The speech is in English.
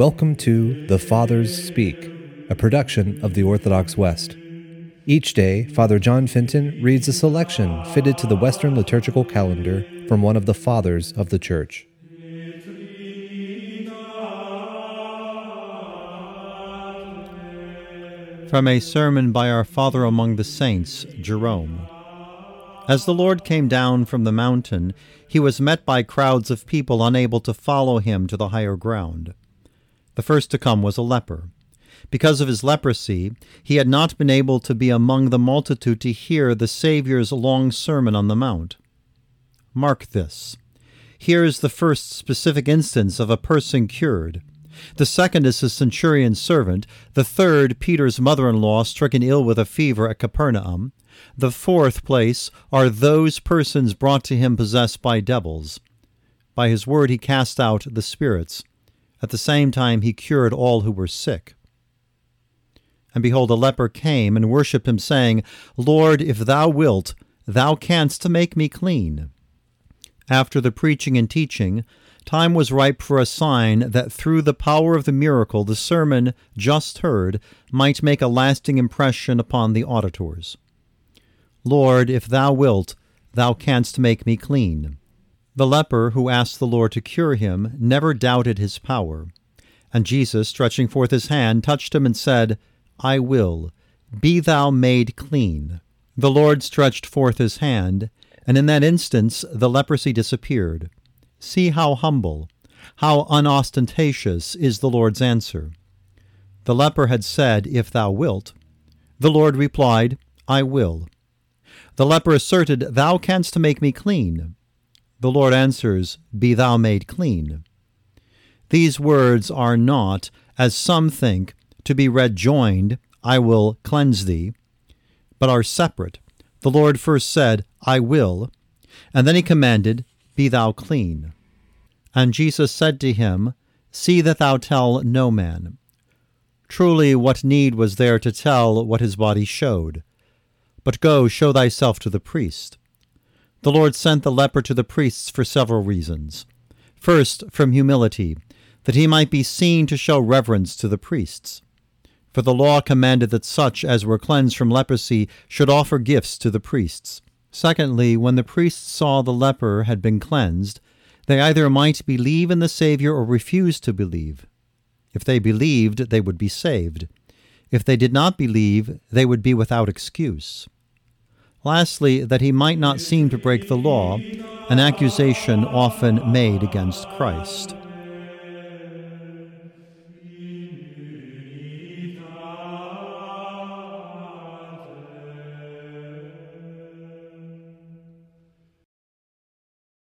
Welcome to The Fathers Speak, a production of the Orthodox West. Each day, Father John Fenton reads a selection fitted to the Western liturgical calendar from one of the Fathers of the Church. From a sermon by our Father among the Saints, Jerome. As the Lord came down from the mountain, he was met by crowds of people unable to follow him to the higher ground. The first to come was a leper. Because of his leprosy, he had not been able to be among the multitude to hear the Saviour's long sermon on the Mount. Mark this. Here is the first specific instance of a person cured. The second is his centurion's servant. The third, Peter's mother in law, stricken ill with a fever at Capernaum. The fourth place are those persons brought to him possessed by devils. By his word he cast out the spirits. At the same time he cured all who were sick. And behold, a leper came and worshipped him, saying, Lord, if thou wilt, thou canst make me clean. After the preaching and teaching, time was ripe for a sign that through the power of the miracle the sermon just heard might make a lasting impression upon the auditors. Lord, if thou wilt, thou canst make me clean. The leper who asked the Lord to cure him never doubted his power. And Jesus, stretching forth his hand, touched him and said, I will. Be thou made clean. The Lord stretched forth his hand, and in that instance the leprosy disappeared. See how humble, how unostentatious is the Lord's answer. The leper had said, If thou wilt. The Lord replied, I will. The leper asserted, Thou canst make me clean. The Lord answers, Be thou made clean. These words are not, as some think, to be read joined, I will cleanse thee, but are separate. The Lord first said, I will, and then he commanded, Be thou clean. And Jesus said to him, See that thou tell no man. Truly, what need was there to tell what his body showed? But go, show thyself to the priest. The Lord sent the leper to the priests for several reasons. First, from humility, that he might be seen to show reverence to the priests. For the law commanded that such as were cleansed from leprosy should offer gifts to the priests. Secondly, when the priests saw the leper had been cleansed, they either might believe in the Saviour or refuse to believe. If they believed, they would be saved. If they did not believe, they would be without excuse. Lastly, that he might not seem to break the law, an accusation often made against Christ.